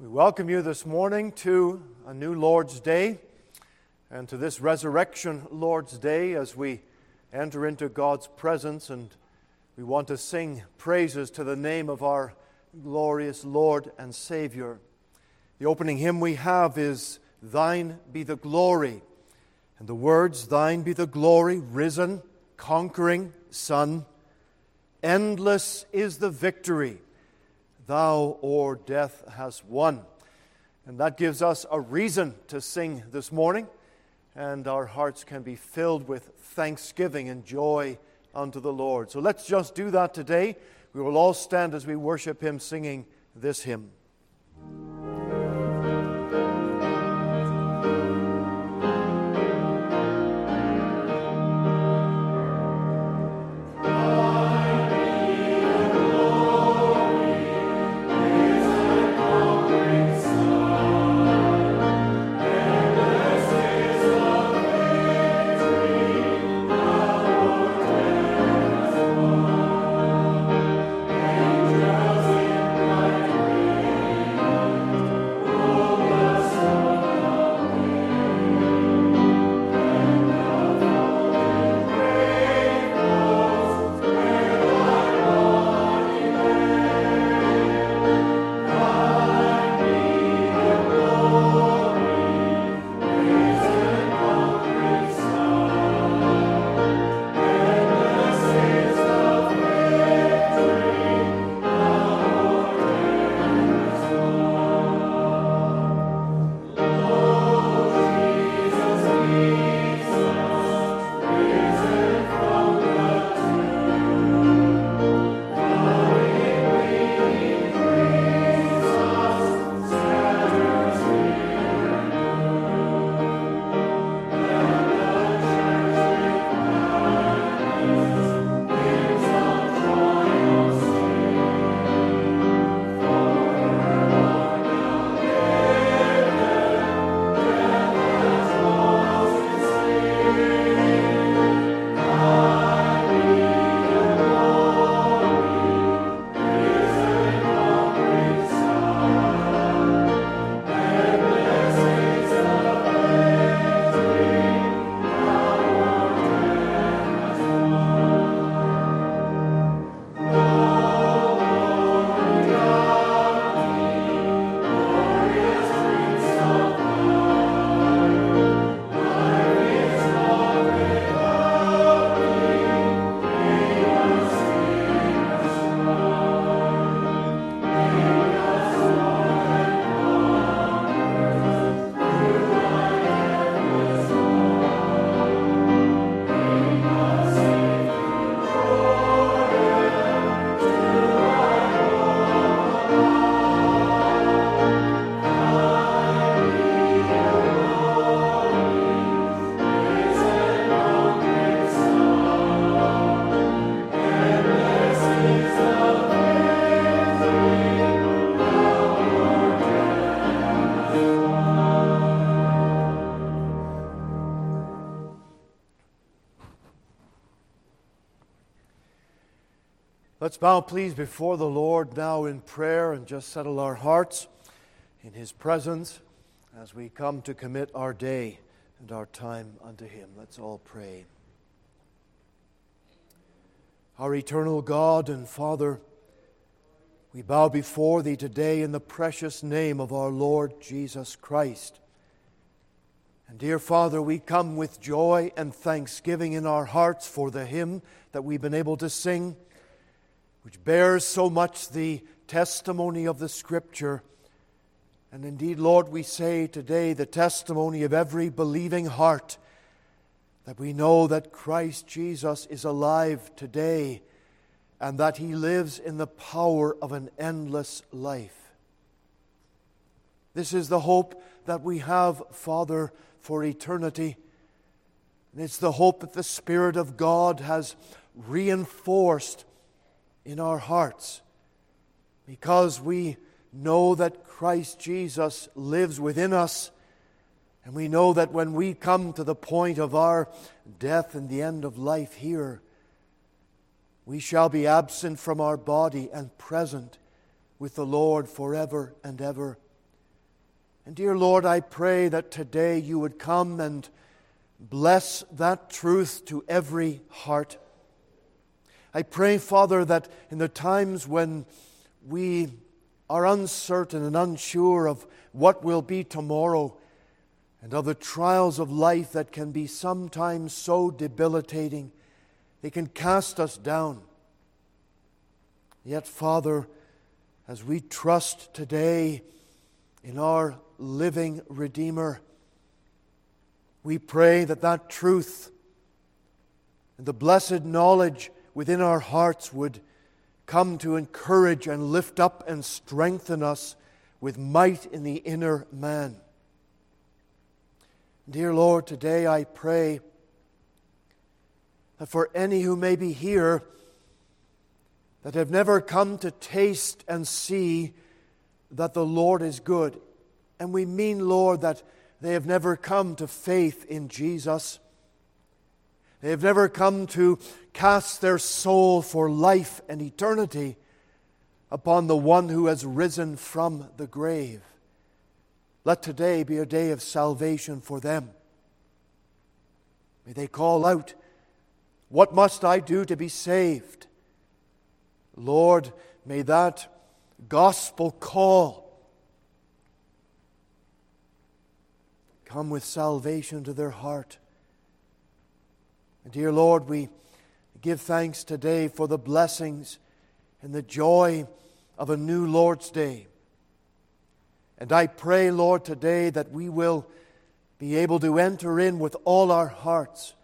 We welcome you this morning to a new Lord's Day and to this Resurrection Lord's Day as we enter into God's presence and we want to sing praises to the name of our glorious Lord and Savior. The opening hymn we have is Thine be the glory. And the words, Thine be the glory, risen, conquering Son. Endless is the victory Thou o'er death hast won. And that gives us a reason to sing this morning, and our hearts can be filled with thanksgiving and joy unto the Lord. So let's just do that today. We will all stand as we worship Him singing this hymn. Let's bow, please, before the Lord now in prayer and just settle our hearts in His presence as we come to commit our day and our time unto Him. Let's all pray. Our eternal God and Father, we bow before Thee today in the precious name of our Lord Jesus Christ. And dear Father, we come with joy and thanksgiving in our hearts for the hymn that we've been able to sing which bears so much the testimony of the Scripture. And indeed, Lord, we say today the testimony of every believing heart that we know that Christ Jesus is alive today and that he lives in the power of an endless life. This is the hope that we have, Father, for eternity. And it's the hope that the Spirit of God has reinforced in our hearts because we know that Christ Jesus lives within us. And we know that when we come to the point of our death and the end of life here, we shall be absent from our body and present with the Lord forever and ever. And dear Lord, I pray that today you would come and bless that truth to every heart. I pray, Father, that in the times when we are uncertain and unsure of what will be tomorrow and of the trials of life that can be sometimes so debilitating, they can cast us down. Yet, Father, as we trust today in our living Redeemer, we pray that that truth and the blessed knowledge within our hearts would come to encourage and lift up and strengthen us with might in the inner man. Dear Lord, today I pray that for any who may be here that have never come to taste and see that the Lord is good, and we mean, Lord, that they have never come to faith in Jesus. They have never come to cast their soul for life and eternity upon the one who has risen from the grave. Let today be a day of salvation for them. May they call out, What must I do to be saved? Lord, may that gospel call come with salvation to their heart. Dear Lord, we give thanks today for the blessings and the joy of a new Lord's Day. And I pray, Lord, today that we will be able to enter in with all our hearts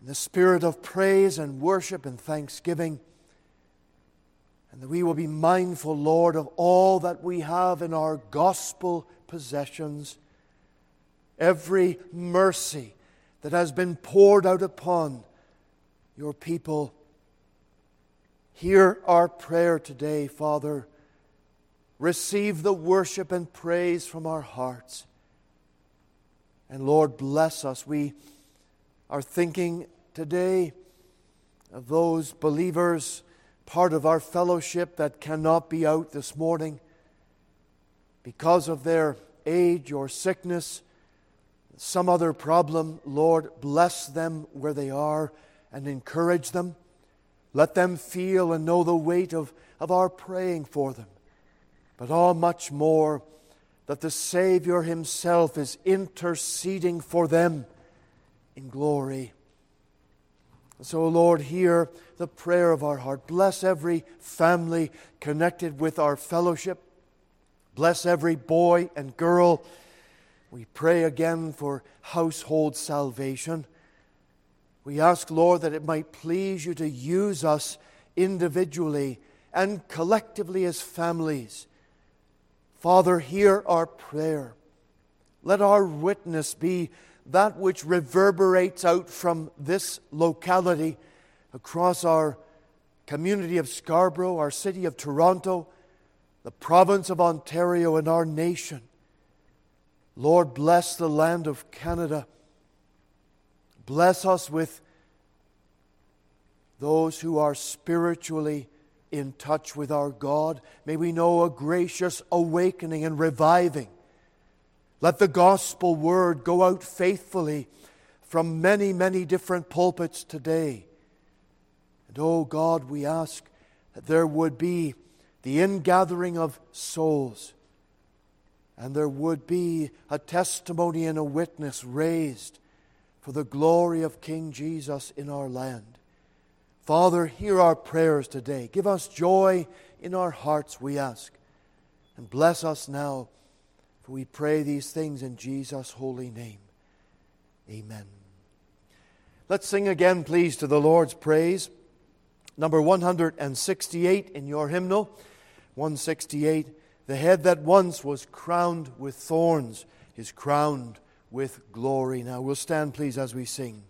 in the spirit of praise and worship and thanksgiving. And that we will be mindful, Lord, of all that we have in our gospel possessions, every mercy that has been poured out upon your people. Hear our prayer today, Father. Receive the worship and praise from our hearts. And Lord, bless us. We are thinking today of those believers, part of our fellowship, that cannot be out this morning because of their age or sickness some other problem, Lord, bless them where they are and encourage them. Let them feel and know the weight of, of our praying for them. But all much more, that the Savior Himself is interceding for them in glory. So, Lord, hear the prayer of our heart. Bless every family connected with our fellowship. Bless every boy and girl we pray again for household salvation. We ask, Lord, that it might please you to use us individually and collectively as families. Father, hear our prayer. Let our witness be that which reverberates out from this locality across our community of Scarborough, our city of Toronto, the province of Ontario, and our nation. Lord, bless the land of Canada. Bless us with those who are spiritually in touch with our God. May we know a gracious awakening and reviving. Let the gospel word go out faithfully from many, many different pulpits today. And oh God, we ask that there would be the ingathering of souls and there would be a testimony and a witness raised for the glory of King Jesus in our land. Father, hear our prayers today. Give us joy in our hearts, we ask. And bless us now, for we pray these things in Jesus' holy name. Amen. Let's sing again, please, to the Lord's praise. Number 168 in your hymnal. 168 the head that once was crowned with thorns is crowned with glory. Now we'll stand, please, as we sing.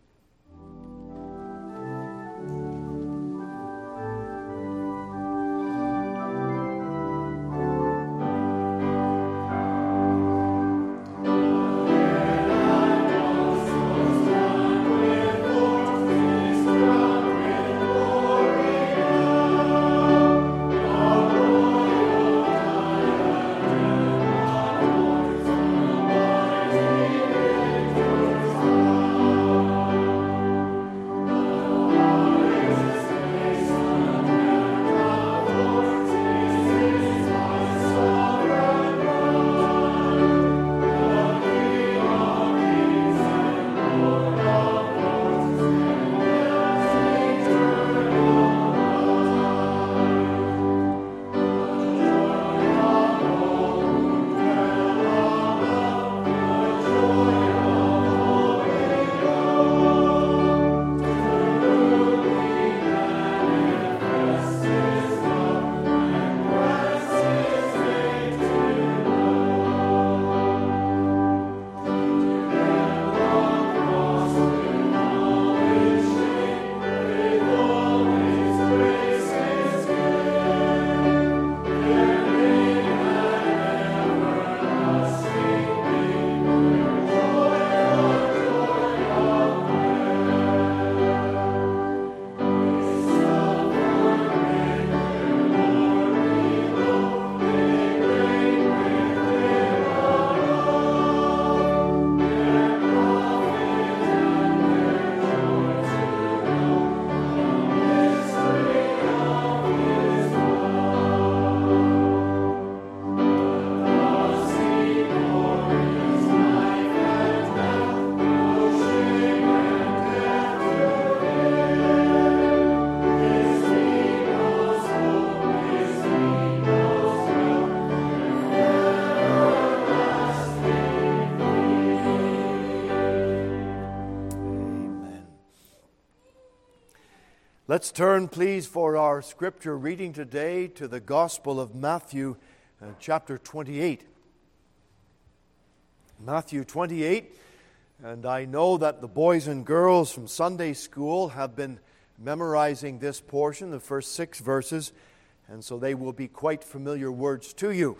Let's turn, please, for our scripture reading today to the Gospel of Matthew, uh, chapter 28. Matthew 28, and I know that the boys and girls from Sunday school have been memorizing this portion, the first six verses, and so they will be quite familiar words to you.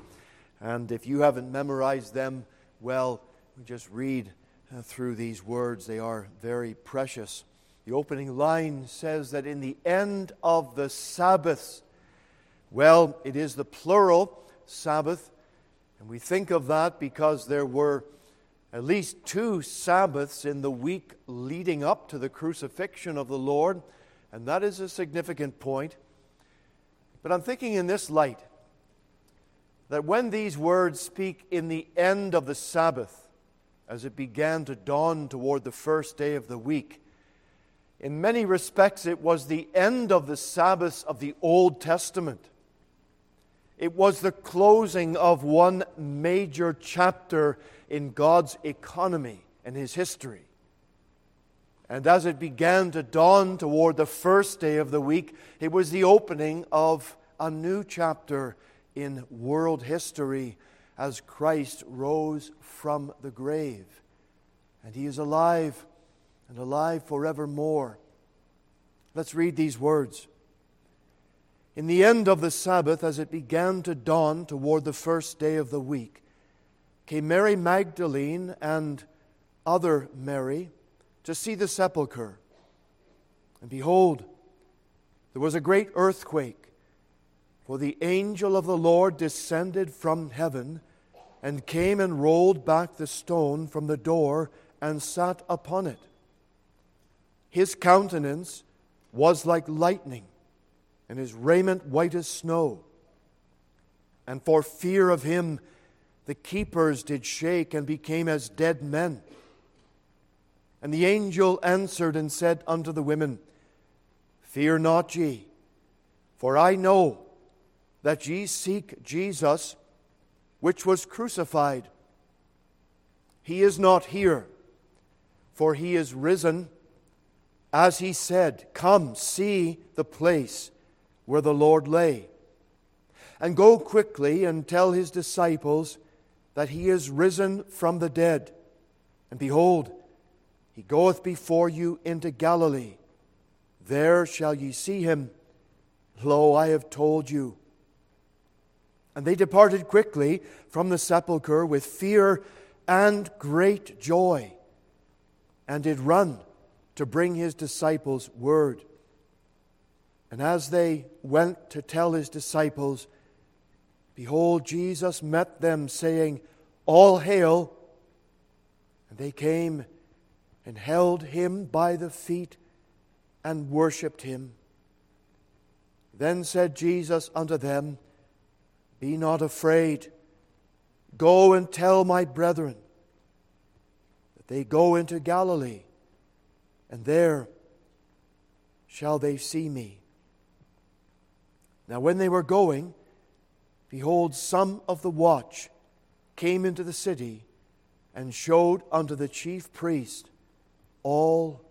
And if you haven't memorized them, well, just read uh, through these words. They are very precious. The opening line says that in the end of the Sabbaths, well, it is the plural Sabbath, and we think of that because there were at least two Sabbaths in the week leading up to the crucifixion of the Lord, and that is a significant point. But I'm thinking in this light that when these words speak in the end of the Sabbath, as it began to dawn toward the first day of the week, in many respects, it was the end of the Sabbaths of the Old Testament. It was the closing of one major chapter in God's economy and His history. And as it began to dawn toward the first day of the week, it was the opening of a new chapter in world history as Christ rose from the grave. And He is alive and alive forevermore. Let's read these words. In the end of the Sabbath, as it began to dawn toward the first day of the week, came Mary Magdalene and other Mary to see the sepulchre. And behold, there was a great earthquake, for the angel of the Lord descended from heaven and came and rolled back the stone from the door and sat upon it. His countenance was like lightning, and his raiment white as snow. And for fear of him, the keepers did shake and became as dead men. And the angel answered and said unto the women, Fear not ye, for I know that ye seek Jesus, which was crucified. He is not here, for he is risen as he said, Come, see the place where the Lord lay. And go quickly and tell his disciples that he is risen from the dead. And behold, he goeth before you into Galilee. There shall ye see him. Lo, I have told you. And they departed quickly from the sepulchre with fear and great joy, and did run to bring his disciples word. And as they went to tell his disciples, behold, Jesus met them, saying, All hail! And they came and held him by the feet and worshipped him. Then said Jesus unto them, Be not afraid. Go and tell my brethren that they go into Galilee and there shall they see me. Now, when they were going, behold, some of the watch came into the city and showed unto the chief priest all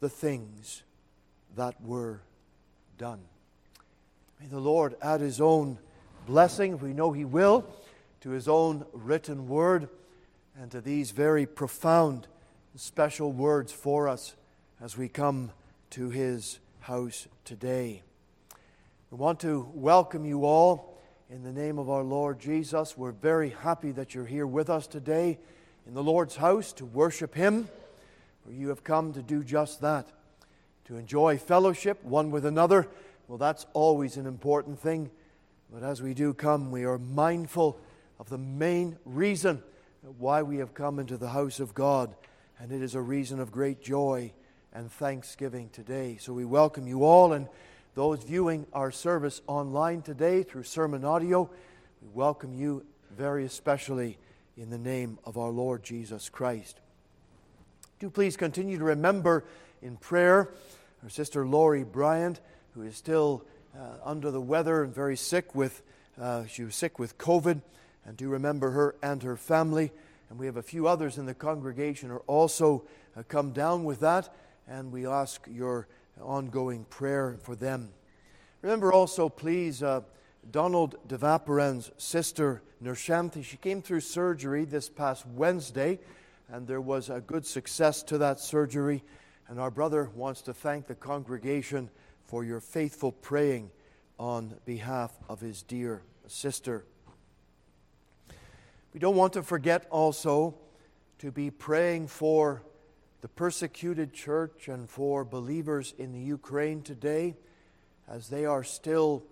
the things that were done. May the Lord add his own blessing, we know he will, to his own written word and to these very profound, special words for us as we come to his house today. We want to welcome you all in the name of our Lord Jesus. We're very happy that you're here with us today in the Lord's house to worship him, for you have come to do just that, to enjoy fellowship one with another. Well, that's always an important thing. But as we do come, we are mindful of the main reason why we have come into the house of God, and it is a reason of great joy and thanksgiving today. So we welcome you all and those viewing our service online today through sermon audio. We welcome you very especially in the name of our Lord Jesus Christ. Do please continue to remember in prayer our sister Laurie Bryant, who is still uh, under the weather and very sick with, uh, she was sick with COVID. And do remember her and her family. And we have a few others in the congregation who are also uh, come down with that and we ask your ongoing prayer for them. Remember also, please, uh, Donald Devaparan's sister, Nershamthi. She came through surgery this past Wednesday, and there was a good success to that surgery. And our brother wants to thank the congregation for your faithful praying on behalf of his dear sister. We don't want to forget also to be praying for the persecuted church and for believers in the Ukraine today as they are still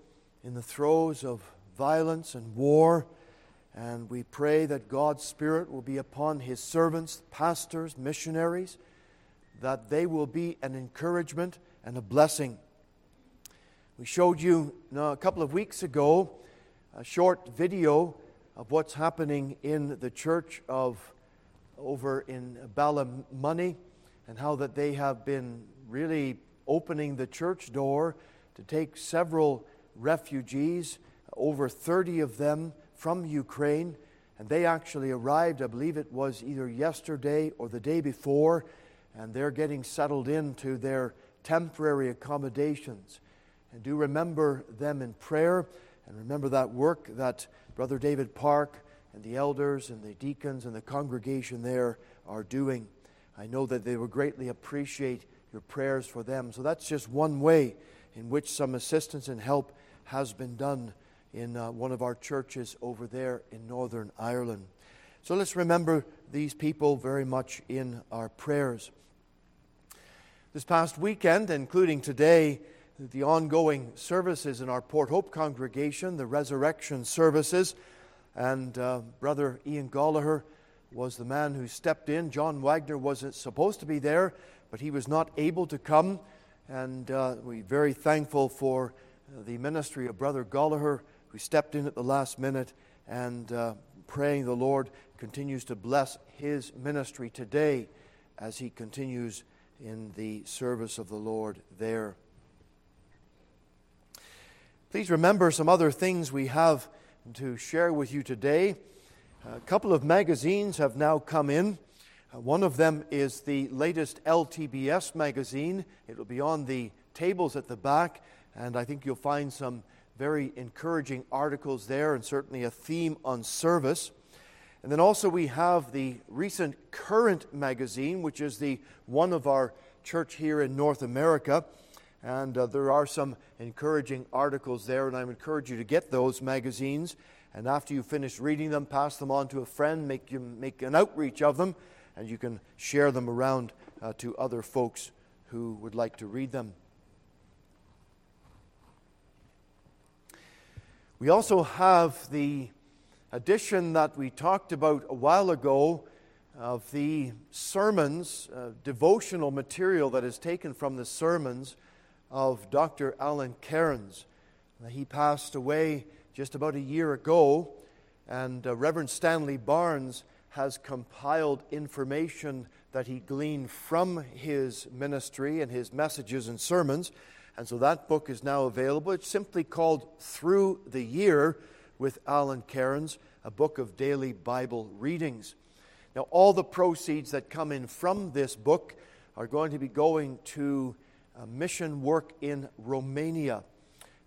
in the throes of violence and war. And we pray that God's Spirit will be upon His servants, pastors, missionaries, that they will be an encouragement and a blessing. We showed you uh, a couple of weeks ago a short video of what's happening in the church of over in Ballymoney and how that they have been really opening the church door to take several refugees, over 30 of them from Ukraine. And they actually arrived, I believe it was either yesterday or the day before, and they're getting settled into their temporary accommodations. And do remember them in prayer, and remember that work that Brother David Park and the elders and the deacons and the congregation there are doing. I know that they will greatly appreciate your prayers for them. So that's just one way in which some assistance and help has been done in uh, one of our churches over there in Northern Ireland. So let's remember these people very much in our prayers. This past weekend, including today, the ongoing services in our Port Hope congregation, the resurrection services, and uh, Brother Ian Gallagher was the man who stepped in. John Wagner wasn't supposed to be there, but he was not able to come. And uh, we're very thankful for the ministry of Brother Gallagher, who stepped in at the last minute and uh, praying the Lord continues to bless his ministry today as he continues in the service of the Lord there. Please remember some other things we have to share with you today. A couple of magazines have now come in. Uh, one of them is the latest LTBS magazine. It will be on the tables at the back, and I think you'll find some very encouraging articles there and certainly a theme on service. And then also we have the recent Current magazine, which is the one of our church here in North America. And uh, there are some encouraging articles there, and I encourage you to get those magazines. And after you finish reading them, pass them on to a friend, make, you, make an outreach of them, and you can share them around uh, to other folks who would like to read them. We also have the edition that we talked about a while ago of the sermons, uh, devotional material that is taken from the sermons of Dr. Alan Cairns. He passed away just about a year ago, and uh, Reverend Stanley Barnes has compiled information that he gleaned from his ministry and his messages and sermons. And so that book is now available. It's simply called Through the Year with Alan Cairns, a book of daily Bible readings. Now, all the proceeds that come in from this book are going to be going to mission work in Romania.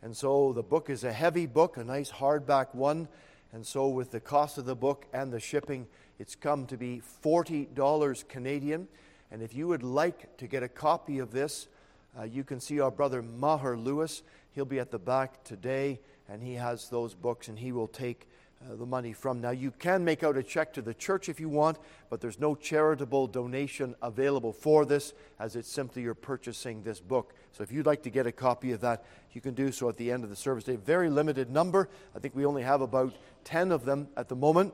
And so the book is a heavy book, a nice hardback one. And so, with the cost of the book and the shipping, it's come to be $40 Canadian. And if you would like to get a copy of this, uh, you can see our brother Maher Lewis. He'll be at the back today, and he has those books, and he will take uh, the money from. Now, you can make out a check to the church if you want, but there's no charitable donation available for this, as it's simply you're purchasing this book. So, if you'd like to get a copy of that, you can do so at the end of the service day. Very limited number. I think we only have about 10 of them at the moment.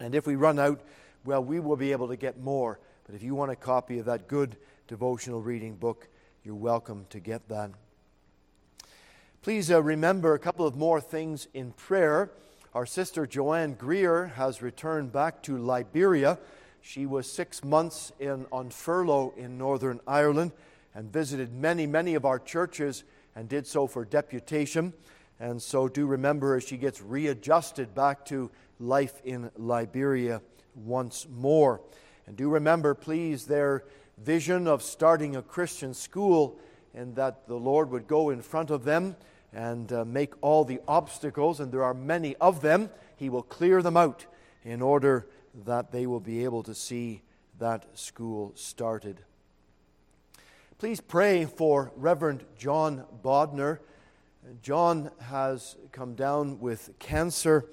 And if we run out, well, we will be able to get more. But if you want a copy of that good devotional reading book, you're welcome to get that. Please uh, remember a couple of more things in prayer. Our sister Joanne Greer has returned back to Liberia. She was six months in, on furlough in Northern Ireland and visited many, many of our churches and did so for deputation. And so do remember as she gets readjusted back to life in Liberia once more. And do remember, please, their vision of starting a Christian school and that the Lord would go in front of them and uh, make all the obstacles, and there are many of them, He will clear them out in order that they will be able to see that school started. Please pray for Reverend John Bodner. John has come down with cancer,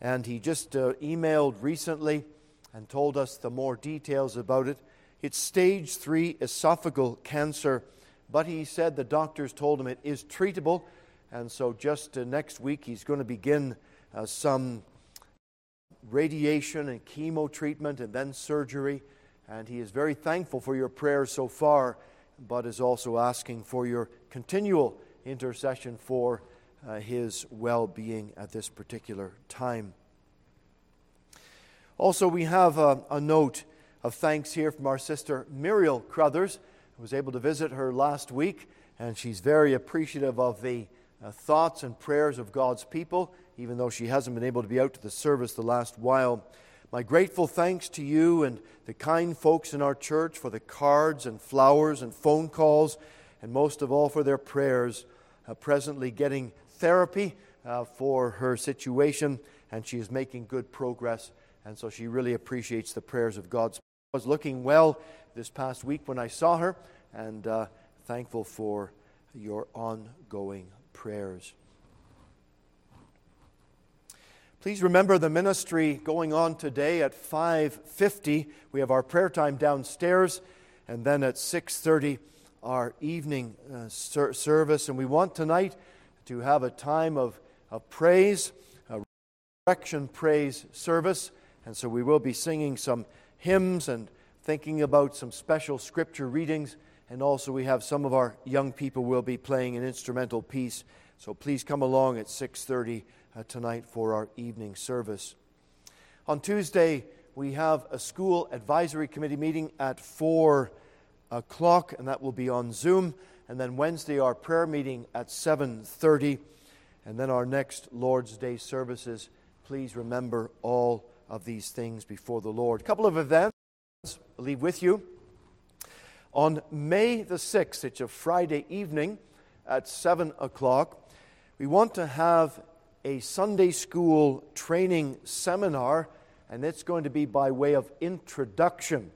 and he just uh, emailed recently and told us the more details about it. It's stage three esophageal cancer, but he said the doctors told him it is treatable, and so just uh, next week he's going to begin uh, some radiation and chemo treatment and then surgery. And he is very thankful for your prayers so far, but is also asking for your continual intercession for uh, his well being at this particular time. Also, we have a, a, note of thanks here from our sister Muriel Crothers, who was able to visit her last week, and she's very appreciative of the uh, thoughts and prayers of God's people, even though she hasn't been able to be out to the service the last while. My grateful thanks to you and the kind folks in our church for the cards and flowers and phone calls, and most of all for their prayers. Uh, presently getting therapy uh, for her situation, and she is making good progress and so she really appreciates the prayers of God's. I was looking well this past week when I saw her, and uh, thankful for your ongoing prayers. Please remember the ministry going on today at 5:50. We have our prayer time downstairs, and then at 6:30 our evening uh, ser- service. And we want tonight to have a time of, of praise, a resurrection praise service. And so we will be singing some hymns and thinking about some special scripture readings. And also, we have some of our young people will be playing an instrumental piece. So please come along at 6:30 uh, tonight for our evening service. On Tuesday, we have a school advisory committee meeting at 4 o'clock, and that will be on Zoom. And then Wednesday, our prayer meeting at 7:30, and then our next Lord's Day services. Please remember all of these things before the Lord. A couple of events I'll leave with you. On May the 6th, it's a Friday evening at 7 o'clock, we want to have a Sunday school training seminar, and it's going to be by way of introduction.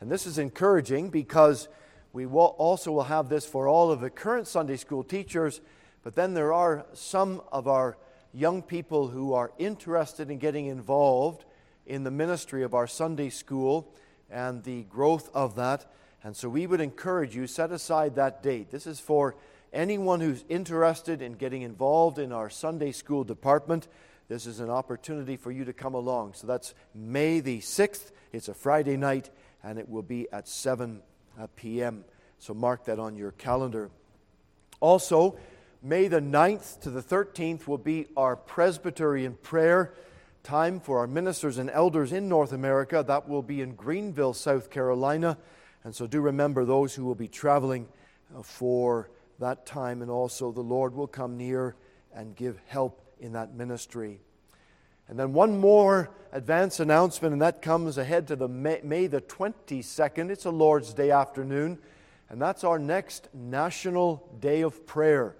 And this is encouraging because we will also will have this for all of the current Sunday school teachers, but then there are some of our young people who are interested in getting involved in the ministry of our Sunday school and the growth of that. And so we would encourage you, set aside that date. This is for anyone who's interested in getting involved in our Sunday school department. This is an opportunity for you to come along. So that's May the 6th. It's a Friday night, and it will be at 7 uh, p.m. So mark that on your calendar. Also, May the 9th to the 13th will be our Presbyterian prayer time for our ministers and elders in North America. That will be in Greenville, South Carolina. And so do remember those who will be traveling uh, for that time. And also, the Lord will come near and give help in that ministry. And then one more advance announcement, and that comes ahead to the May, May the 22nd. It's a Lord's Day afternoon, and that's our next National Day of Prayer.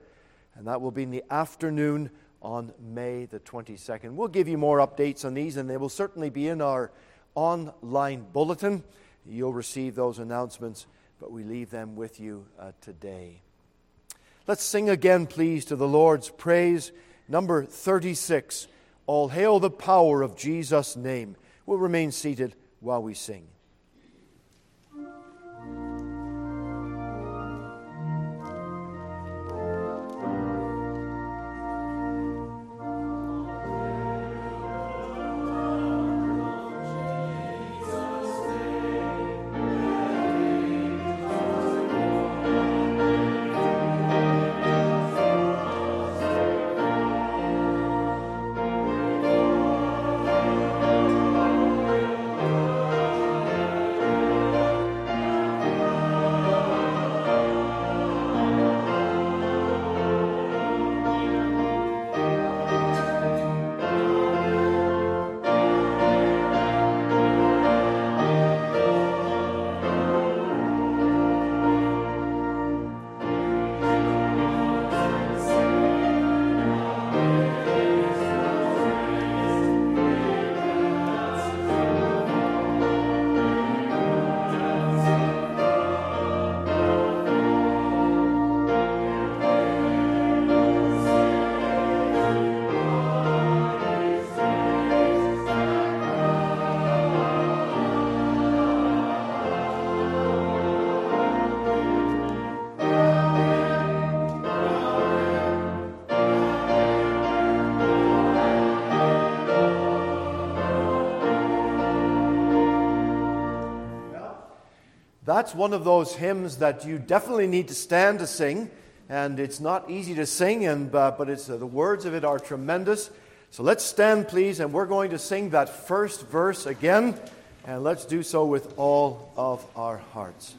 And that will be in the afternoon on May the 22nd. We'll give you more updates on these, and they will certainly be in our online bulletin. You'll receive those announcements, but we leave them with you uh, today. Let's sing again, please, to the Lord's praise. Number 36 All hail the power of Jesus' name. We'll remain seated while we sing. That's one of those hymns that you definitely need to stand to sing. And it's not easy to sing, and, uh, but it's, uh, the words of it are tremendous. So let's stand, please, and we're going to sing that first verse again. And let's do so with all of our hearts.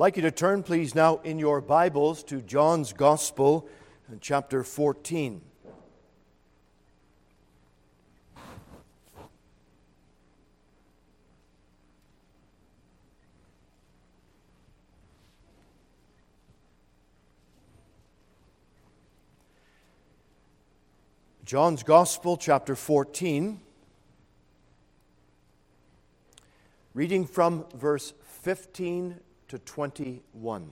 Like you to turn, please, now in your Bibles to John's Gospel, chapter 14. John's Gospel, chapter 14, reading from verse 15 to 21.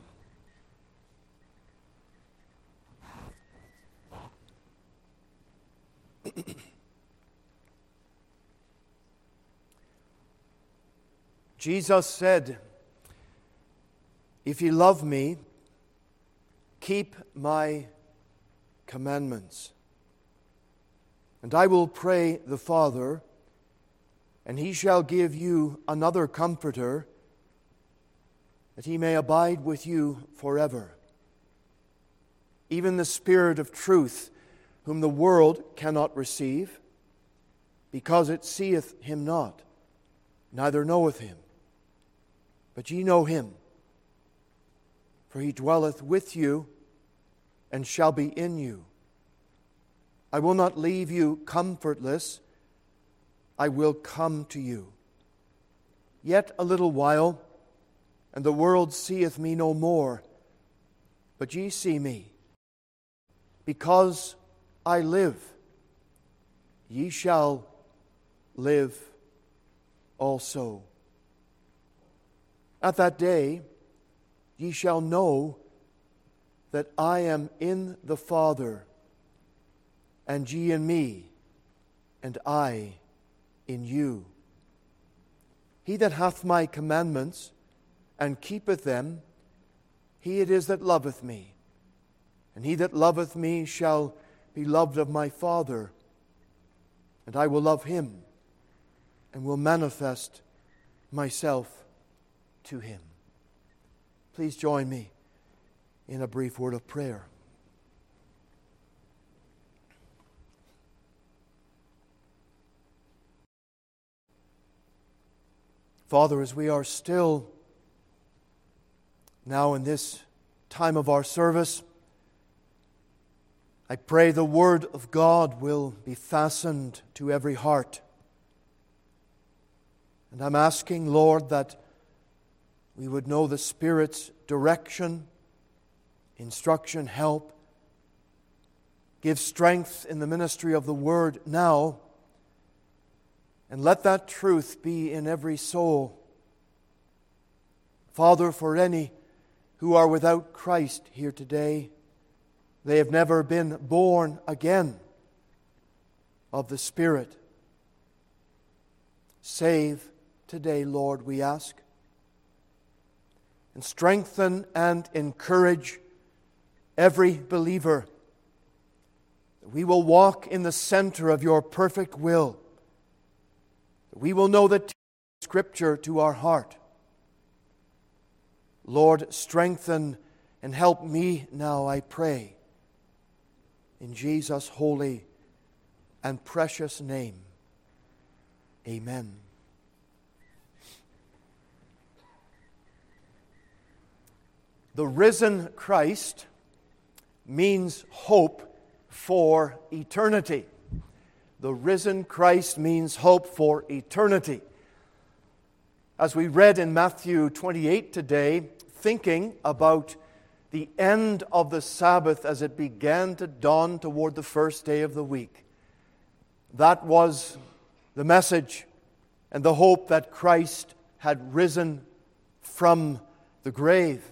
Jesus said, If you love me, keep my commandments. And I will pray the Father, and he shall give you another comforter that he may abide with you forever. Even the Spirit of truth, whom the world cannot receive, because it seeth him not, neither knoweth him. But ye know him, for he dwelleth with you and shall be in you. I will not leave you comfortless, I will come to you. Yet a little while, and the world seeth me no more. But ye see me. Because I live, ye shall live also. At that day ye shall know that I am in the Father, and ye in me, and I in you. He that hath my commandments, and keepeth them, he it is that loveth me. And he that loveth me shall be loved of my Father, and I will love him, and will manifest myself to him. Please join me in a brief word of prayer. Father, as we are still now, in this time of our service, I pray the Word of God will be fastened to every heart. And I'm asking, Lord, that we would know the Spirit's direction, instruction, help. Give strength in the ministry of the Word now. And let that truth be in every soul. Father, for any who are without Christ here today. They have never been born again of the Spirit. Save today, Lord, we ask. And strengthen and encourage every believer. That we will walk in the center of your perfect will. That we will know the Scripture to our heart Lord, strengthen and help me now, I pray. In Jesus' holy and precious name. Amen. The risen Christ means hope for eternity. the risen Christ means hope for eternity. As we read in Matthew 28 today, thinking about the end of the Sabbath as it began to dawn toward the first day of the week. That was the message and the hope that Christ had risen from the grave.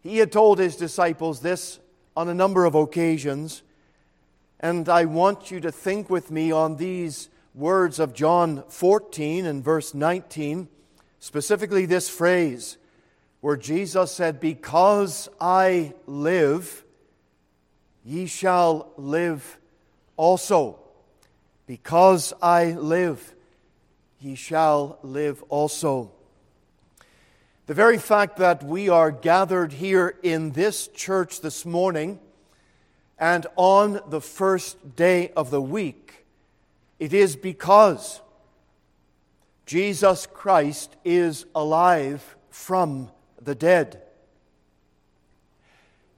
He had told his disciples this on a number of occasions, and I want you to think with me on these words of John 14 and verse 19, specifically this phrase where Jesus said, Because I live, ye shall live also. Because I live, ye shall live also. The very fact that we are gathered here in this church this morning and on the first day of the week, it is because Jesus Christ is alive from the dead.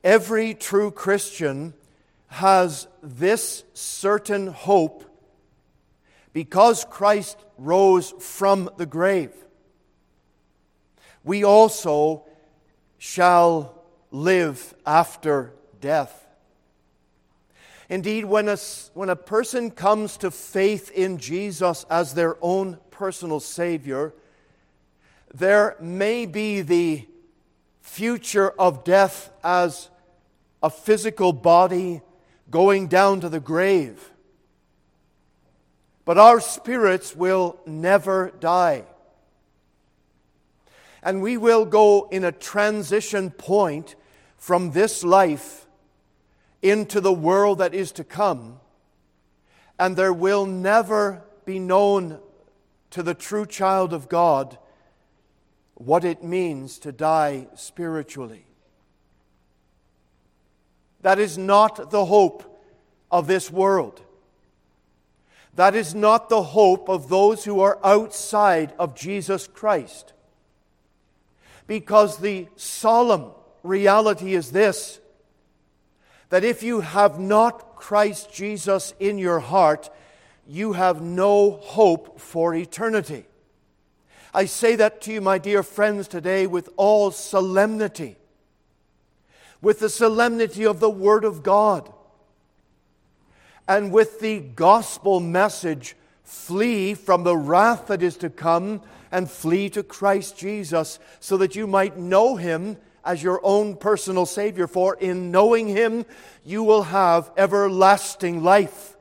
Every true Christian has this certain hope because Christ rose from the grave. We also shall live after death. Indeed, when a, when a person comes to faith in Jesus as their own personal Savior, there may be the future of death as a physical body going down to the grave. But our spirits will never die. And we will go in a transition point from this life into the world that is to come. And there will never be known to the true child of God what it means to die spiritually. That is not the hope of this world. That is not the hope of those who are outside of Jesus Christ. Because the solemn reality is this that if you have not Christ Jesus in your heart, you have no hope for eternity. I say that to you, my dear friends, today with all solemnity, with the solemnity of the Word of God, and with the gospel message flee from the wrath that is to come and flee to Christ Jesus so that you might know Him as your own personal Savior. For in knowing Him, you will have everlasting life.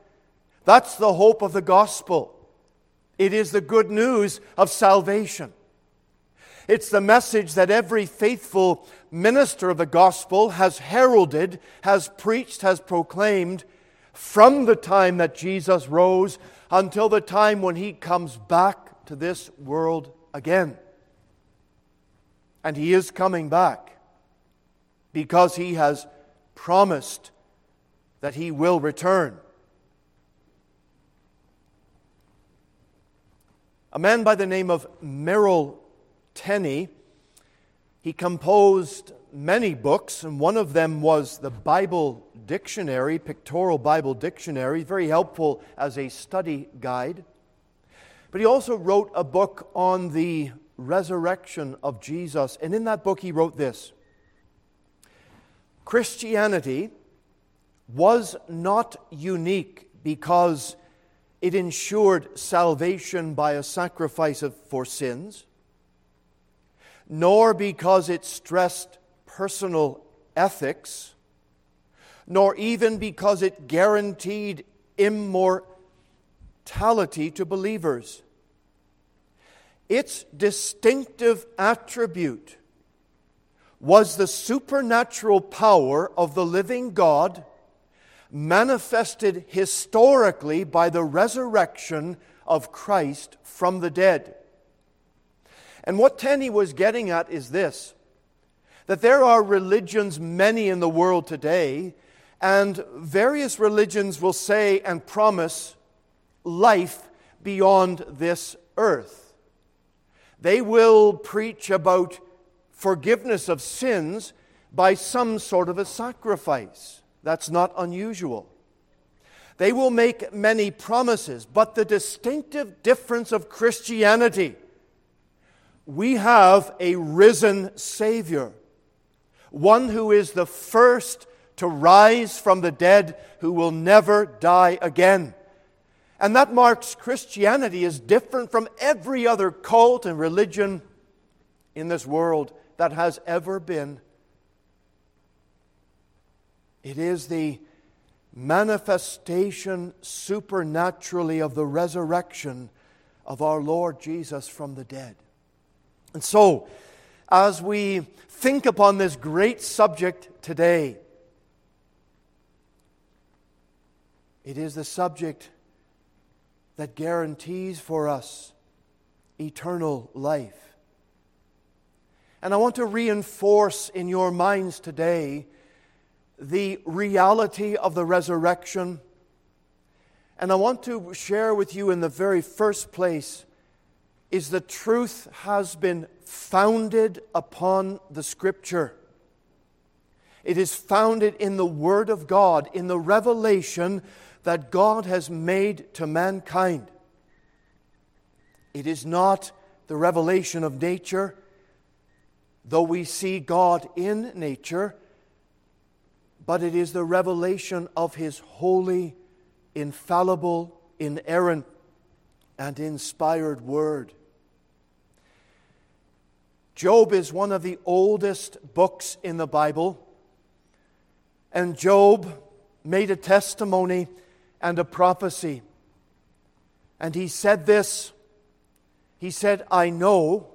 That's the hope of the gospel. It is the good news of salvation. It's the message that every faithful minister of the gospel has heralded, has preached, has proclaimed from the time that Jesus rose until the time when he comes back to this world again. And he is coming back because he has promised that he will return. A man by the name of Merrill Tenney, he composed many books, and one of them was the Bible Dictionary, Pictorial Bible Dictionary, very helpful as a study guide. But he also wrote a book on the resurrection of Jesus, and in that book he wrote this Christianity was not unique because it ensured salvation by a sacrifice of, for sins, nor because it stressed personal ethics, nor even because it guaranteed immortality to believers. Its distinctive attribute was the supernatural power of the living God manifested historically by the resurrection of Christ from the dead. And what Tenney was getting at is this that there are religions, many in the world today, and various religions will say and promise life beyond this earth. They will preach about forgiveness of sins by some sort of a sacrifice. That's not unusual. They will make many promises, but the distinctive difference of Christianity we have a risen Savior, one who is the first to rise from the dead, who will never die again. And that marks Christianity as different from every other cult and religion in this world that has ever been. It is the manifestation supernaturally of the resurrection of our Lord Jesus from the dead. And so, as we think upon this great subject today, it is the subject that guarantees for us eternal life. And I want to reinforce in your minds today the reality of the resurrection. And I want to share with you in the very first place is the truth has been founded upon the Scripture. It is founded in the Word of God, in the revelation that God has made to mankind. It is not the revelation of nature, though we see God in nature, but it is the revelation of His holy, infallible, inerrant, and inspired Word. Job is one of the oldest books in the Bible. And Job made a testimony and a prophecy. And he said this He said, I know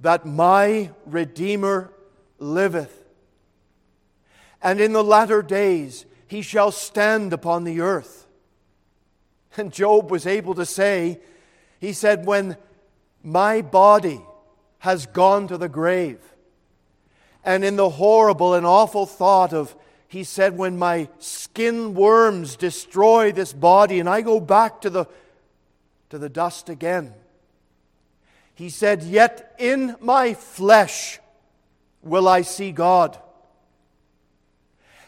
that my Redeemer liveth, and in the latter days he shall stand upon the earth. And Job was able to say, He said, When my body has gone to the grave. And in the horrible and awful thought of, he said, when my skin worms destroy this body and I go back to the, to the dust again, he said, Yet in my flesh will I see God.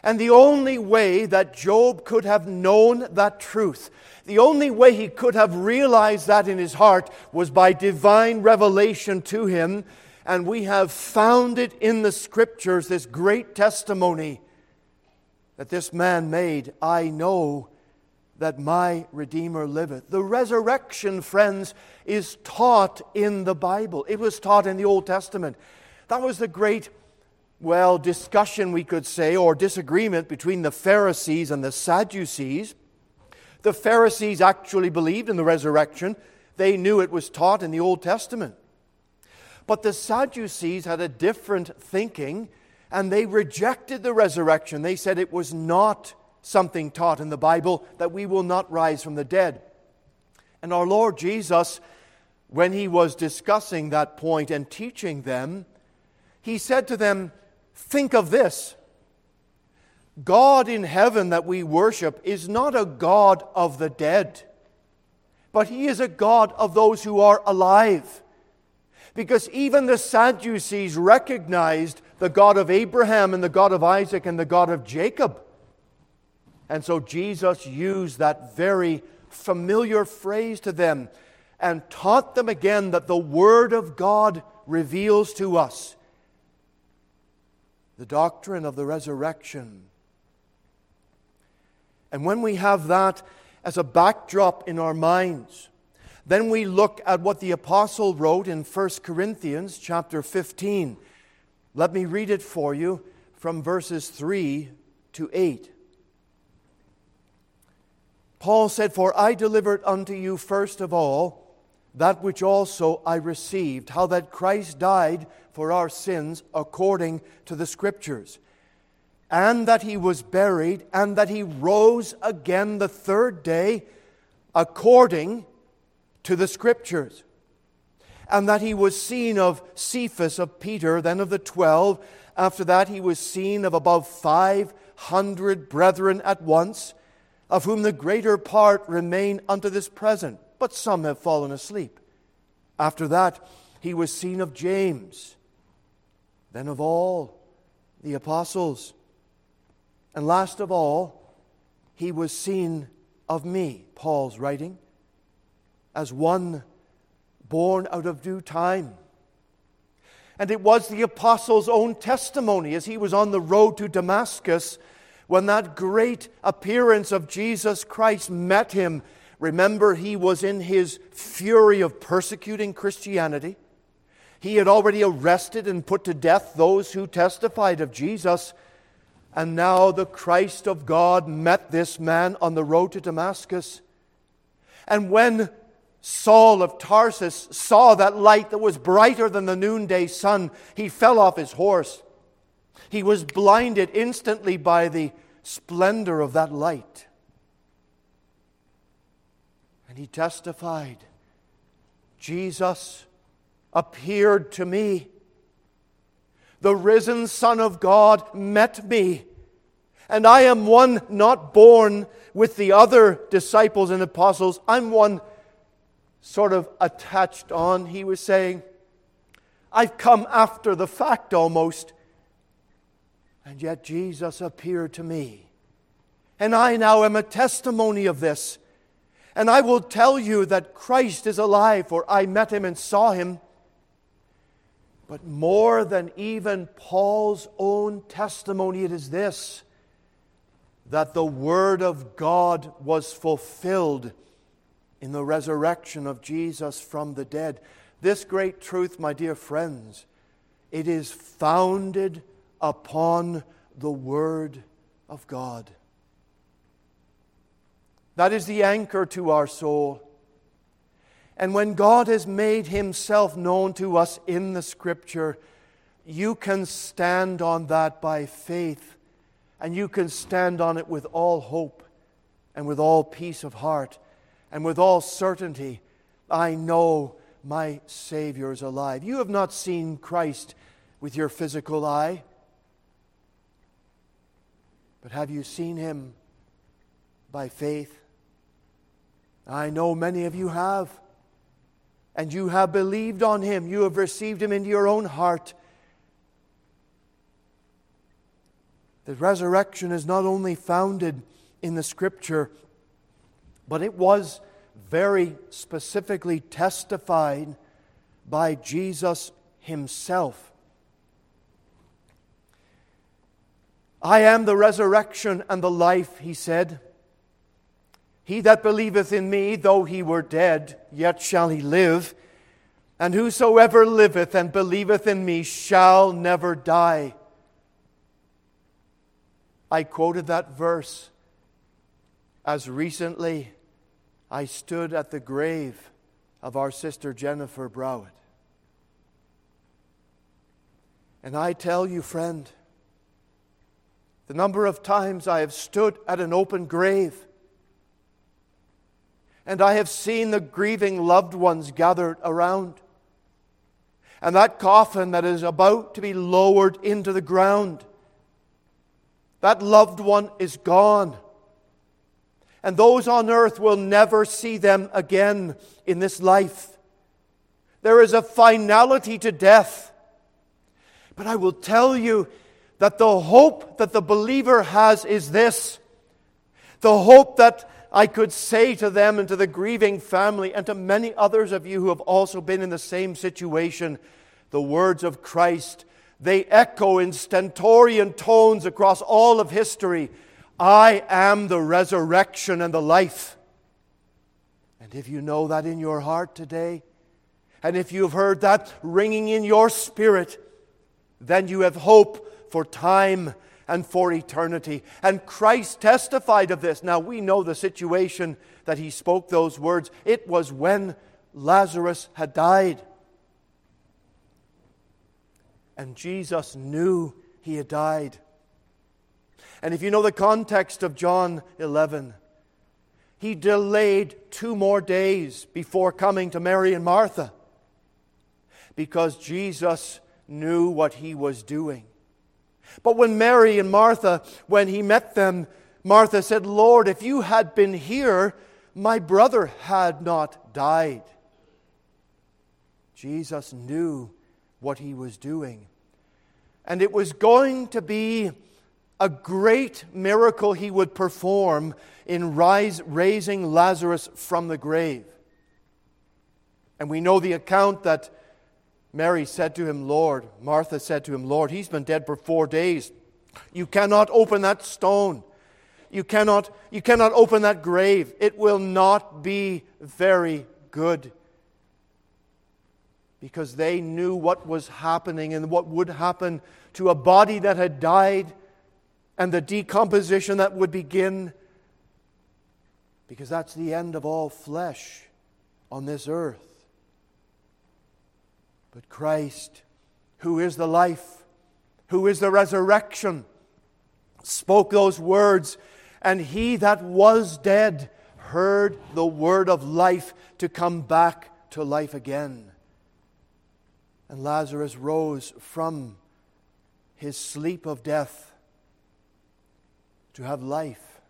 And the only way that Job could have known that truth the only way he could have realized that in his heart was by divine revelation to him. And we have found it in the scriptures, this great testimony that this man made. I know that my Redeemer liveth. The resurrection, friends, is taught in the Bible. It was taught in the Old Testament. That was the great, well, discussion, we could say, or disagreement between the Pharisees and the Sadducees. The Pharisees actually believed in the resurrection, they knew it was taught in the Old Testament. But the Sadducees had a different thinking, and they rejected the resurrection. They said it was not something taught in the Bible, that we will not rise from the dead. And our Lord Jesus, when he was discussing that point and teaching them, he said to them, Think of this. God in heaven that we worship is not a God of the dead, but He is a God of those who are alive. Because even the Sadducees recognized the God of Abraham and the God of Isaac and the God of Jacob. And so Jesus used that very familiar phrase to them and taught them again that the Word of God reveals to us the doctrine of the resurrection and when we have that as a backdrop in our minds, then we look at what the apostle wrote in 1 Corinthians chapter 15. Let me read it for you from verses 3 to 8. Paul said, For I delivered unto you first of all that which also I received, how that Christ died for our sins according to the Scriptures and that he was buried, and that he rose again the third day according to the Scriptures, and that he was seen of Cephas, of Peter, then of the twelve. After that, he was seen of above five hundred brethren at once, of whom the greater part remain unto this present, but some have fallen asleep. After that, he was seen of James, then of all the apostles. And last of all, he was seen of me, Paul's writing, as one born out of due time. And it was the apostle's own testimony as he was on the road to Damascus when that great appearance of Jesus Christ met him. Remember, he was in his fury of persecuting Christianity. He had already arrested and put to death those who testified of Jesus. And now the Christ of God met this man on the road to Damascus. And when Saul of Tarsus saw that light that was brighter than the noonday sun, he fell off his horse. He was blinded instantly by the splendor of that light. And he testified Jesus appeared to me. The risen Son of God met me. And I am one not born with the other disciples and apostles. I'm one sort of attached on, he was saying. I've come after the fact almost. And yet Jesus appeared to me. And I now am a testimony of this. And I will tell you that Christ is alive, for I met him and saw him. But more than even Paul's own testimony, it is this that the Word of God was fulfilled in the resurrection of Jesus from the dead. This great truth, my dear friends, it is founded upon the Word of God. That is the anchor to our soul. And when God has made himself known to us in the scripture, you can stand on that by faith, and you can stand on it with all hope and with all peace of heart and with all certainty. I know my Savior is alive. You have not seen Christ with your physical eye, but have you seen him by faith? I know many of you have and you have believed on him, you have received him into your own heart. The resurrection is not only founded in the scripture, but it was very specifically testified by Jesus himself. I am the resurrection and the life, he said. He that believeth in me, though he were dead, yet shall he live. And whosoever liveth and believeth in me shall never die. I quoted that verse as recently I stood at the grave of our sister Jennifer Browett. And I tell you, friend, the number of times I have stood at an open grave and I have seen the grieving loved ones gathered around. And that coffin that is about to be lowered into the ground, that loved one is gone. And those on earth will never see them again in this life. There is a finality to death. But I will tell you that the hope that the believer has is this the hope that I could say to them and to the grieving family and to many others of you who have also been in the same situation the words of Christ. They echo in stentorian tones across all of history I am the resurrection and the life. And if you know that in your heart today, and if you've heard that ringing in your spirit, then you have hope for time and for eternity. And Christ testified of this. Now we know the situation that he spoke those words. It was when Lazarus had died. And Jesus knew he had died. And if you know the context of John 11, he delayed two more days before coming to Mary and Martha because Jesus knew what he was doing. But when Mary and Martha, when he met them, Martha said, Lord, if you had been here, my brother had not died. Jesus knew what he was doing. And it was going to be a great miracle he would perform in rise, raising Lazarus from the grave. And we know the account that Mary said to him, Lord, Martha said to him, Lord, he's been dead for four days. You cannot open that stone. You cannot, you cannot open that grave. It will not be very good. Because they knew what was happening and what would happen to a body that had died and the decomposition that would begin. Because that's the end of all flesh on this earth. But Christ, who is the life, who is the resurrection, spoke those words, and he that was dead heard the word of life to come back to life again. And Lazarus rose from his sleep of death to have life.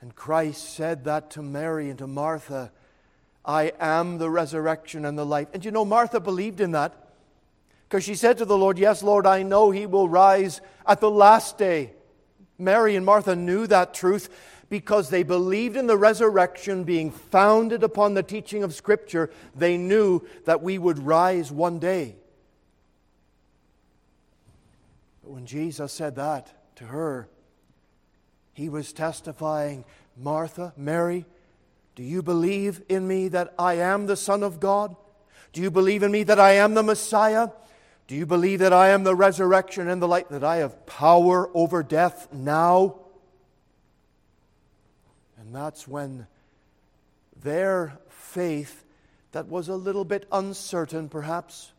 And Christ said that to Mary and to Martha I am the resurrection and the life. And you know, Martha believed in that because she said to the Lord, Yes, Lord, I know he will rise at the last day. Mary and Martha knew that truth because they believed in the resurrection being founded upon the teaching of Scripture. They knew that we would rise one day. But when Jesus said that to her, he was testifying, Martha, Mary, do you believe in me that I am the Son of God? Do you believe in me that I am the Messiah? Do you believe that I am the resurrection and the light, that I have power over death now? And that's when their faith, that was a little bit uncertain perhaps,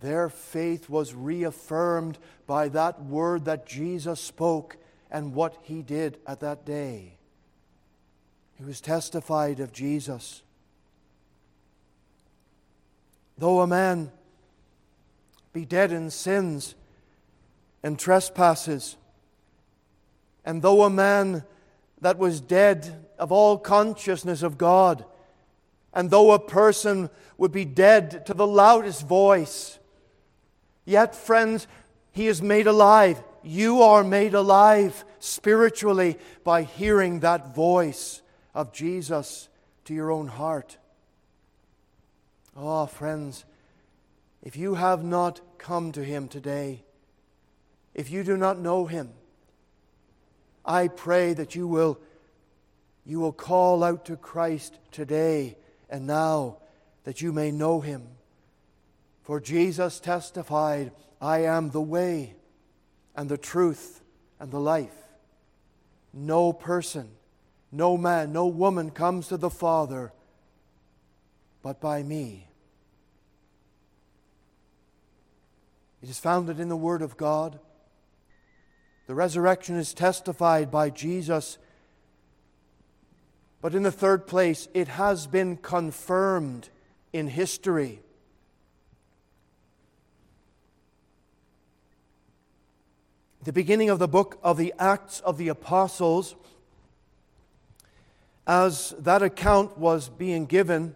their faith was reaffirmed by that word that Jesus spoke and what he did at that day. It was testified of Jesus. Though a man be dead in sins and trespasses. And though a man that was dead of all consciousness of God, and though a person would be dead to the loudest voice, yet, friends, he is made alive. You are made alive spiritually by hearing that voice of Jesus to your own heart. Oh, friends, if you have not come to Him today, if you do not know Him, I pray that you will, you will call out to Christ today and now that you may know Him. For Jesus testified, I am the way and the truth and the life. No person, no man, no woman comes to the Father but by me. It is founded in the Word of God. The resurrection is testified by Jesus. But in the third place, it has been confirmed in history. The beginning of the book of the Acts of the Apostles, as that account was being given,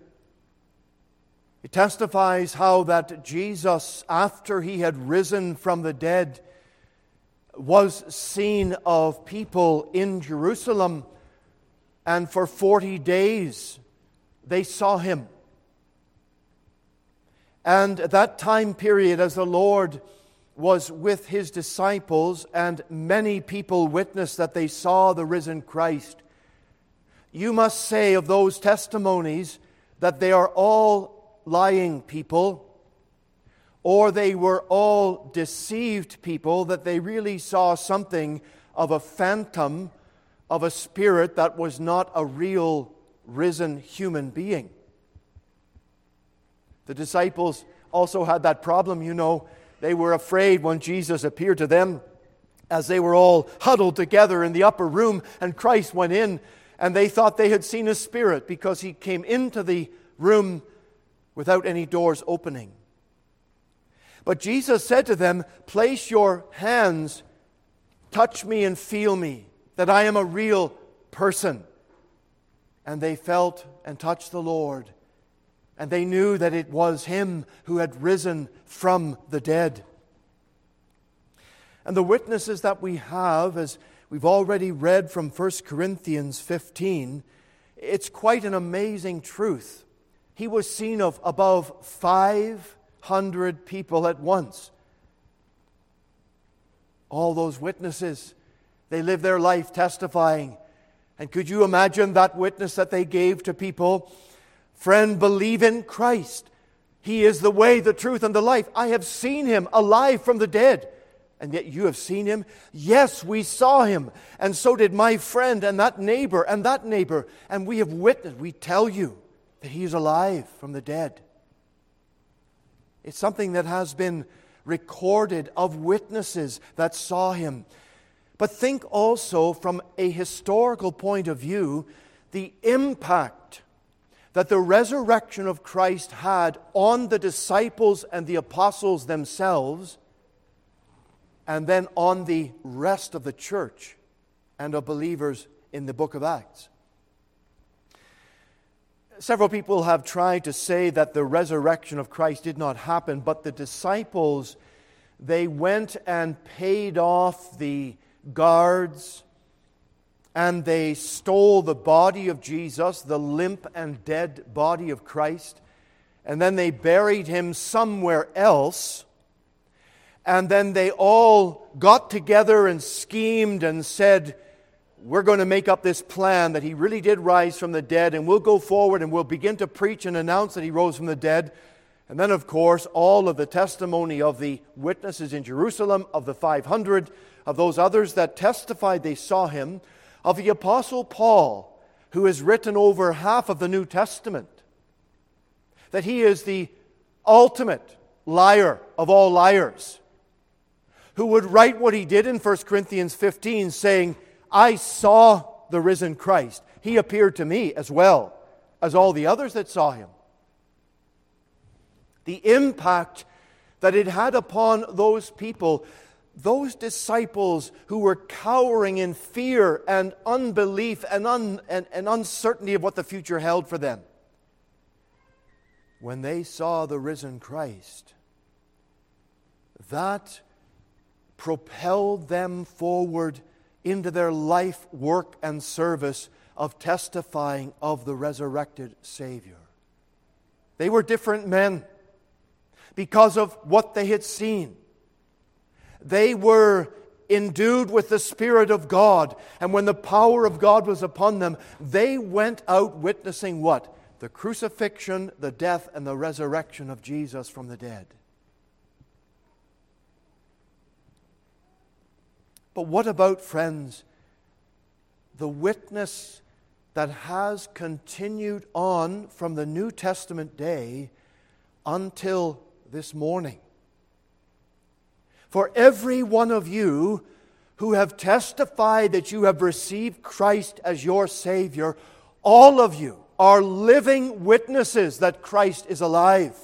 it testifies how that Jesus, after he had risen from the dead, was seen of people in Jerusalem, and for 40 days they saw him. And at that time period, as the Lord was with his disciples, and many people witnessed that they saw the risen Christ, you must say of those testimonies that they are all lying people, or they were all deceived people, that they really saw something of a phantom of a spirit that was not a real risen human being. The disciples also had that problem, you know. They were afraid when Jesus appeared to them as they were all huddled together in the upper room and Christ went in and they thought they had seen a spirit because he came into the room without any doors opening. But Jesus said to them, Place your hands, touch me and feel me, that I am a real person. And they felt and touched the Lord, and they knew that it was Him who had risen from the dead. And the witnesses that we have, as we've already read from 1 Corinthians 15, it's quite an amazing truth. He was seen of above 500 people at once. All those witnesses, they live their life testifying. And could you imagine that witness that they gave to people? Friend, believe in Christ. He is the way, the truth, and the life. I have seen him alive from the dead. And yet you have seen him? Yes, we saw him. And so did my friend and that neighbor and that neighbor. And we have witnessed, we tell you that he is alive from the dead. It's something that has been recorded of witnesses that saw him. But think also from a historical point of view the impact that the resurrection of Christ had on the disciples and the apostles themselves, and then on the rest of the church and of believers in the book of Acts. Several people have tried to say that the resurrection of Christ did not happen, but the disciples, they went and paid off the guards and they stole the body of Jesus, the limp and dead body of Christ, and then they buried him somewhere else. And then they all got together and schemed and said, We're going to make up this plan that he really did rise from the dead, and we'll go forward and we'll begin to preach and announce that he rose from the dead. And then, of course, all of the testimony of the witnesses in Jerusalem, of the 500, of those others that testified they saw him, of the Apostle Paul, who has written over half of the New Testament, that he is the ultimate liar of all liars, who would write what he did in 1 Corinthians 15, saying, I saw the risen Christ. He appeared to me as well as all the others that saw him. The impact that it had upon those people those disciples who were cowering in fear and unbelief and, un, and, and, uncertainty of what the future held for them, when they saw the risen Christ, that propelled them forward into their life, work, and service of testifying of the resurrected Savior. They were different men because of what they had seen they were endued with the Spirit of God. And when the power of God was upon them, they went out witnessing what? The crucifixion, the death, and the resurrection of Jesus from the dead. But what about, friends, the witness that has continued on from the New Testament day until this morning? for every one of you who have testified that you have received Christ as your Savior, all of you are living witnesses that Christ is alive.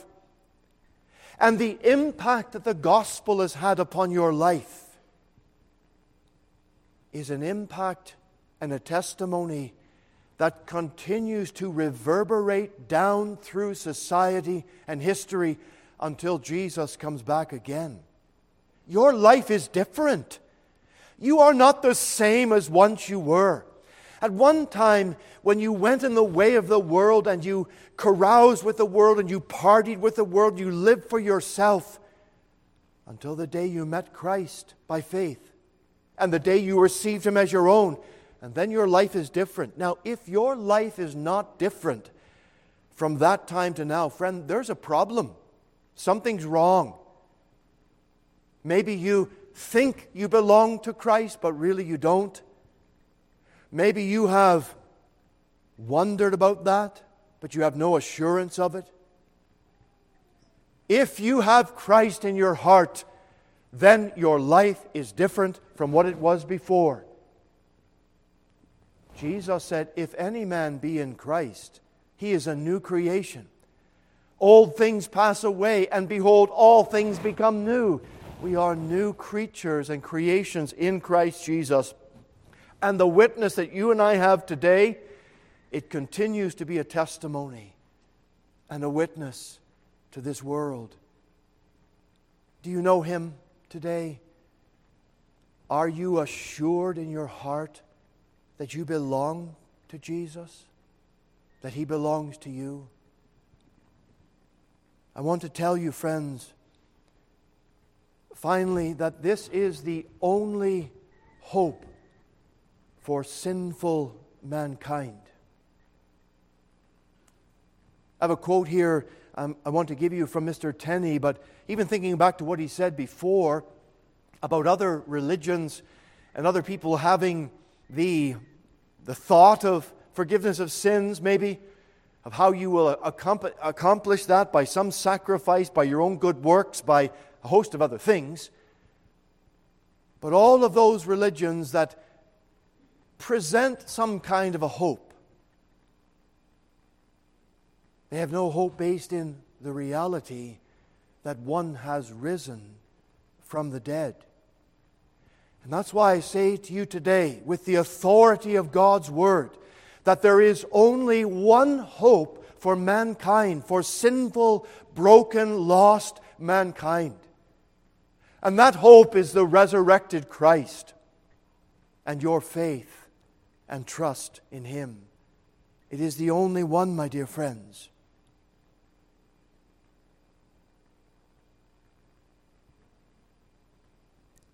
And the impact that the gospel has had upon your life is an impact and a testimony that continues to reverberate down through society and history until Jesus comes back again. Your life is different. You are not the same as once you were. At one time, when you went in the way of the world and you caroused with the world and you partied with the world, you lived for yourself until the day you met Christ by faith and the day you received Him as your own. And then your life is different. Now, if your life is not different from that time to now, friend, there's a problem. Something's wrong. Maybe you think you belong to Christ, but really you don't. Maybe you have wondered about that, but you have no assurance of it. If you have Christ in your heart, then your life is different from what it was before. Jesus said, If any man be in Christ, he is a new creation. Old things pass away, and behold, all things become new. We are new creatures and creations in Christ Jesus. And the witness that you and I have today, it continues to be a testimony and a witness to this world. Do you know Him today? Are you assured in your heart that you belong to Jesus? That He belongs to you? I want to tell you, friends, finally, that this is the only hope for sinful mankind. I have a quote here um, I want to give you from Mr. Tenney, but even thinking back to what he said before about other religions and other people having the, the thought of forgiveness of sins, maybe, of how you will accomplish that by some sacrifice, by your own good works, by a host of other things. But all of those religions that present some kind of a hope, they have no hope based in the reality that one has risen from the dead. And that's why I say to you today, with the authority of God's Word, that there is only one hope for mankind, for sinful, broken, lost mankind. And that hope is the resurrected Christ and your faith and trust in Him. It is the only one, my dear friends.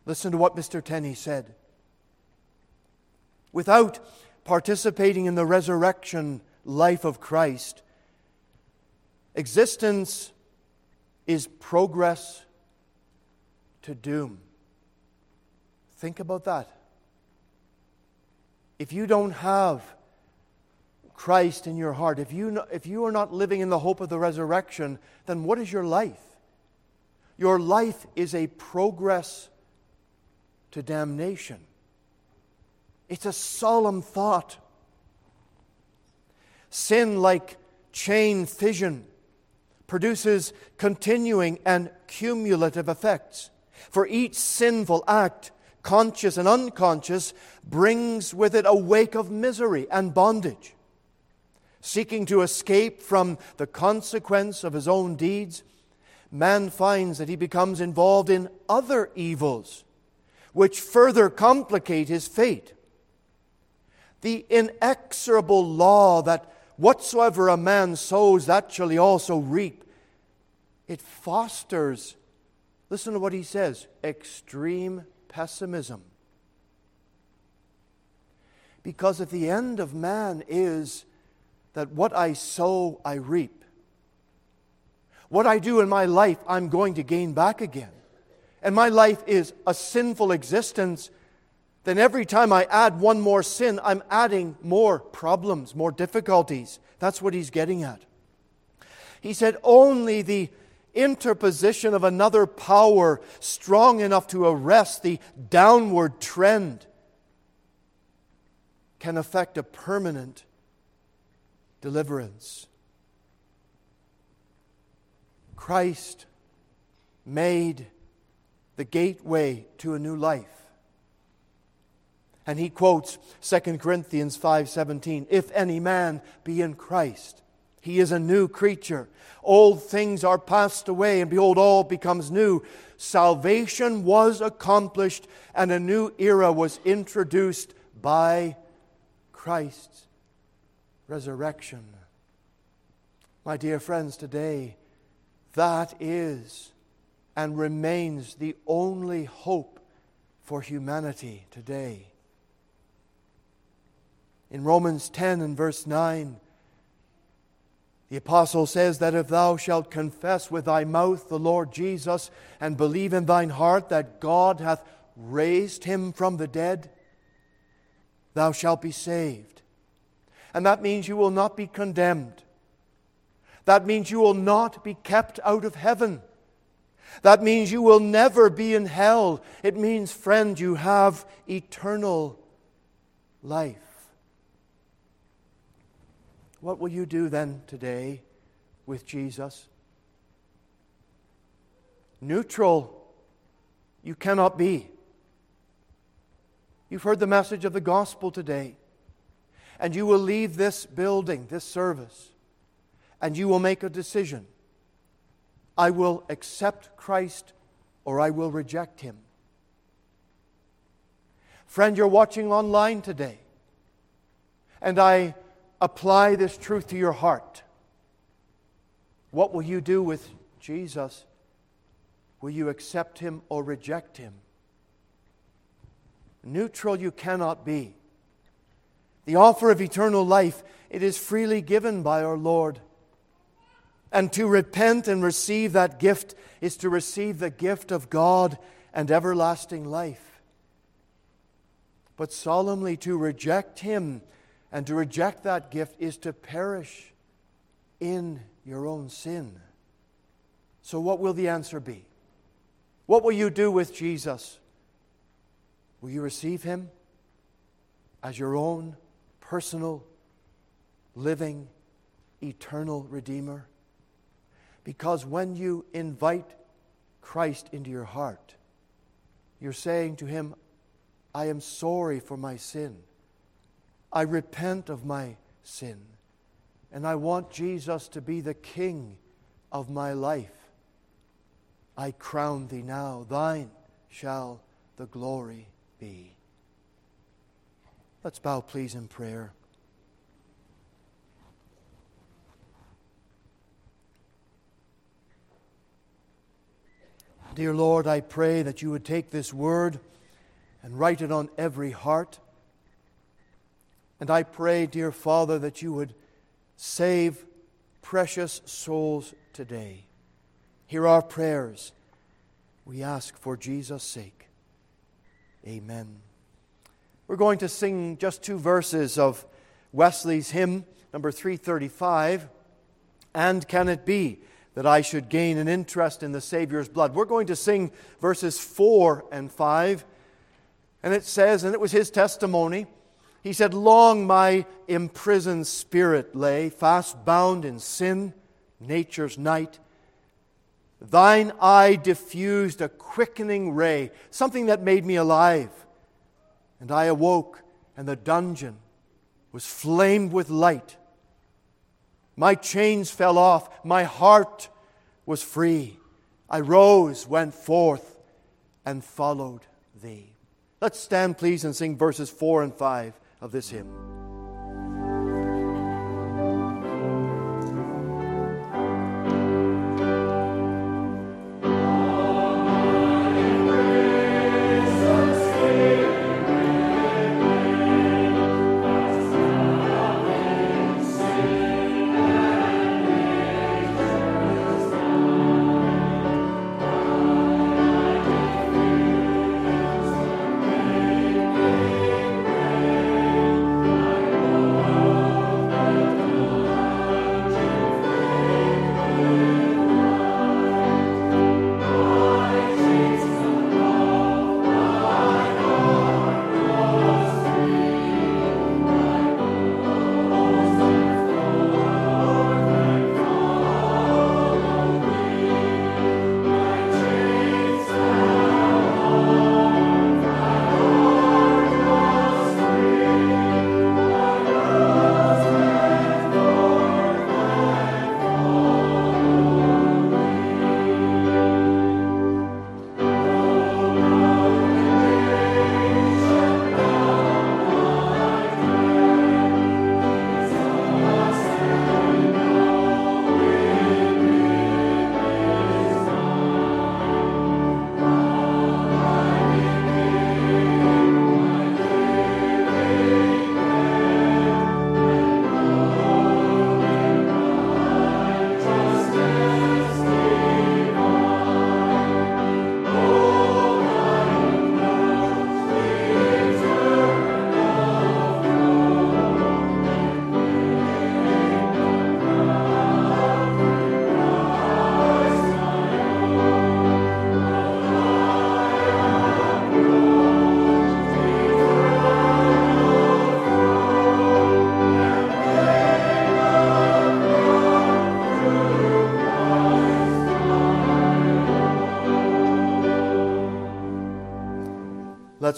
Listen to what Mr. Tenney said. Without participating in the resurrection life of Christ, existence is progress to doom. Think about that. If you don't have Christ in your heart, if you, if you are not living in the hope of the resurrection, then what is your life? Your life is a progress to damnation. It's a solemn thought. Sin, like chain fission, produces continuing and cumulative effects. For each sinful act, conscious and unconscious, brings with it a wake of misery and bondage. Seeking to escape from the consequence of his own deeds, man finds that he becomes involved in other evils which further complicate his fate. The inexorable law that whatsoever a man sows, that shall he also reap, it fosters, listen to what he says, extreme pessimism. Because if the end of man is that what I sow, I reap, what I do in my life, I'm going to gain back again and my life is a sinful existence, then every time I add one more sin, I'm adding more problems, more difficulties. That's what he's getting at. He said, only the interposition of another power strong enough to arrest the downward trend can affect a permanent deliverance. Christ made the gateway to a new life. And he quotes 2 Corinthians 5:17, "If any man be in Christ, he is a new creature. Old things are passed away, and behold, all becomes new. Salvation was accomplished, and a new era was introduced by Christ's resurrection. My dear friends, today, that is and remains the only hope for humanity today. In Romans 10 and verse 9, the apostle says that if thou shalt confess with thy mouth the Lord Jesus and believe in thine heart that God hath raised him from the dead, thou shalt be saved. And that means you will not be condemned. That means you will not be kept out of heaven. That means you will never be in hell. It means, friend, you have eternal life. What will you do then today with Jesus? Neutral, you cannot be. You've heard the message of the gospel today, and you will leave this building, this service, and you will make a decision. I will accept Christ or I will reject him. Friend, you're watching online today. And I apply this truth to your heart. What will you do with Jesus? Will you accept him or reject him? Neutral you cannot be. The offer of eternal life, it is freely given by our Lord. And to repent and receive that gift is to receive the gift of God and everlasting life. But solemnly to reject Him and to reject that gift is to perish in your own sin. So, what will the answer be? What will you do with Jesus? Will you receive Him as your own personal, living, eternal Redeemer? Because when you invite Christ into your heart, you're saying to Him, I am sorry for my sin. I repent of my sin. And I want Jesus to be the King of my life. I crown thee now, thine shall the glory be. Let's bow, please, in prayer. Dear Lord, I pray that you would take this word and write it on every heart. And I pray, dear Father, that you would save precious souls today. Hear our prayers. We ask for Jesus' sake. Amen. We're going to sing just two verses of Wesley's hymn, number 335. And can it be? That I should gain an interest in the Savior's blood. We're going to sing verses 4 and 5. And it says, and it was his testimony. He said, Long my imprisoned spirit lay, fast bound in sin, nature's night. Thine eye diffused a quickening ray, something that made me alive. And I awoke, and the dungeon was flamed with light. My chains fell off. My heart was free. I rose, went forth, and followed thee. Let's stand, please, and sing verses 4 and 5 of this hymn.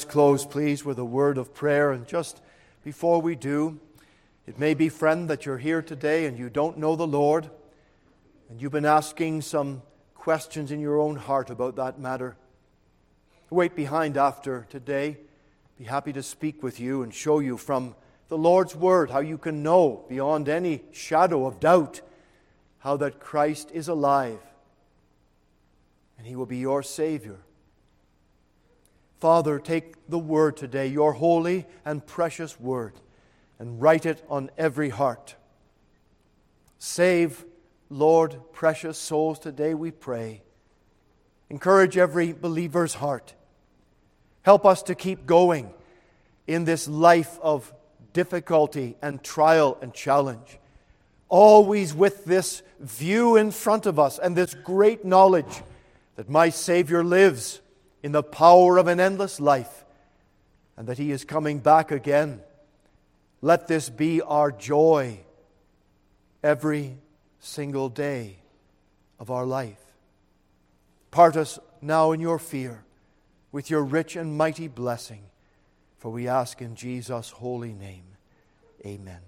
Close, please, with a word of prayer. And just before we do, it may be, friend, that you're here today and you don't know the Lord, and you've been asking some questions in your own heart about that matter. Wait behind after today. be happy to speak with you and show you from the Lord's Word how you can know beyond any shadow of doubt how that Christ is alive and He will be your Savior. Father, take the Word today, your holy and precious Word, and write it on every heart. Save, Lord, precious souls today, we pray. Encourage every believer's heart. Help us to keep going in this life of difficulty and trial and challenge. Always with this view in front of us and this great knowledge that my Savior lives in the power of an endless life and that He is coming back again. Let this be our joy every single day of our life. Part us now in your fear with your rich and mighty blessing, for we ask in Jesus' holy name. Amen.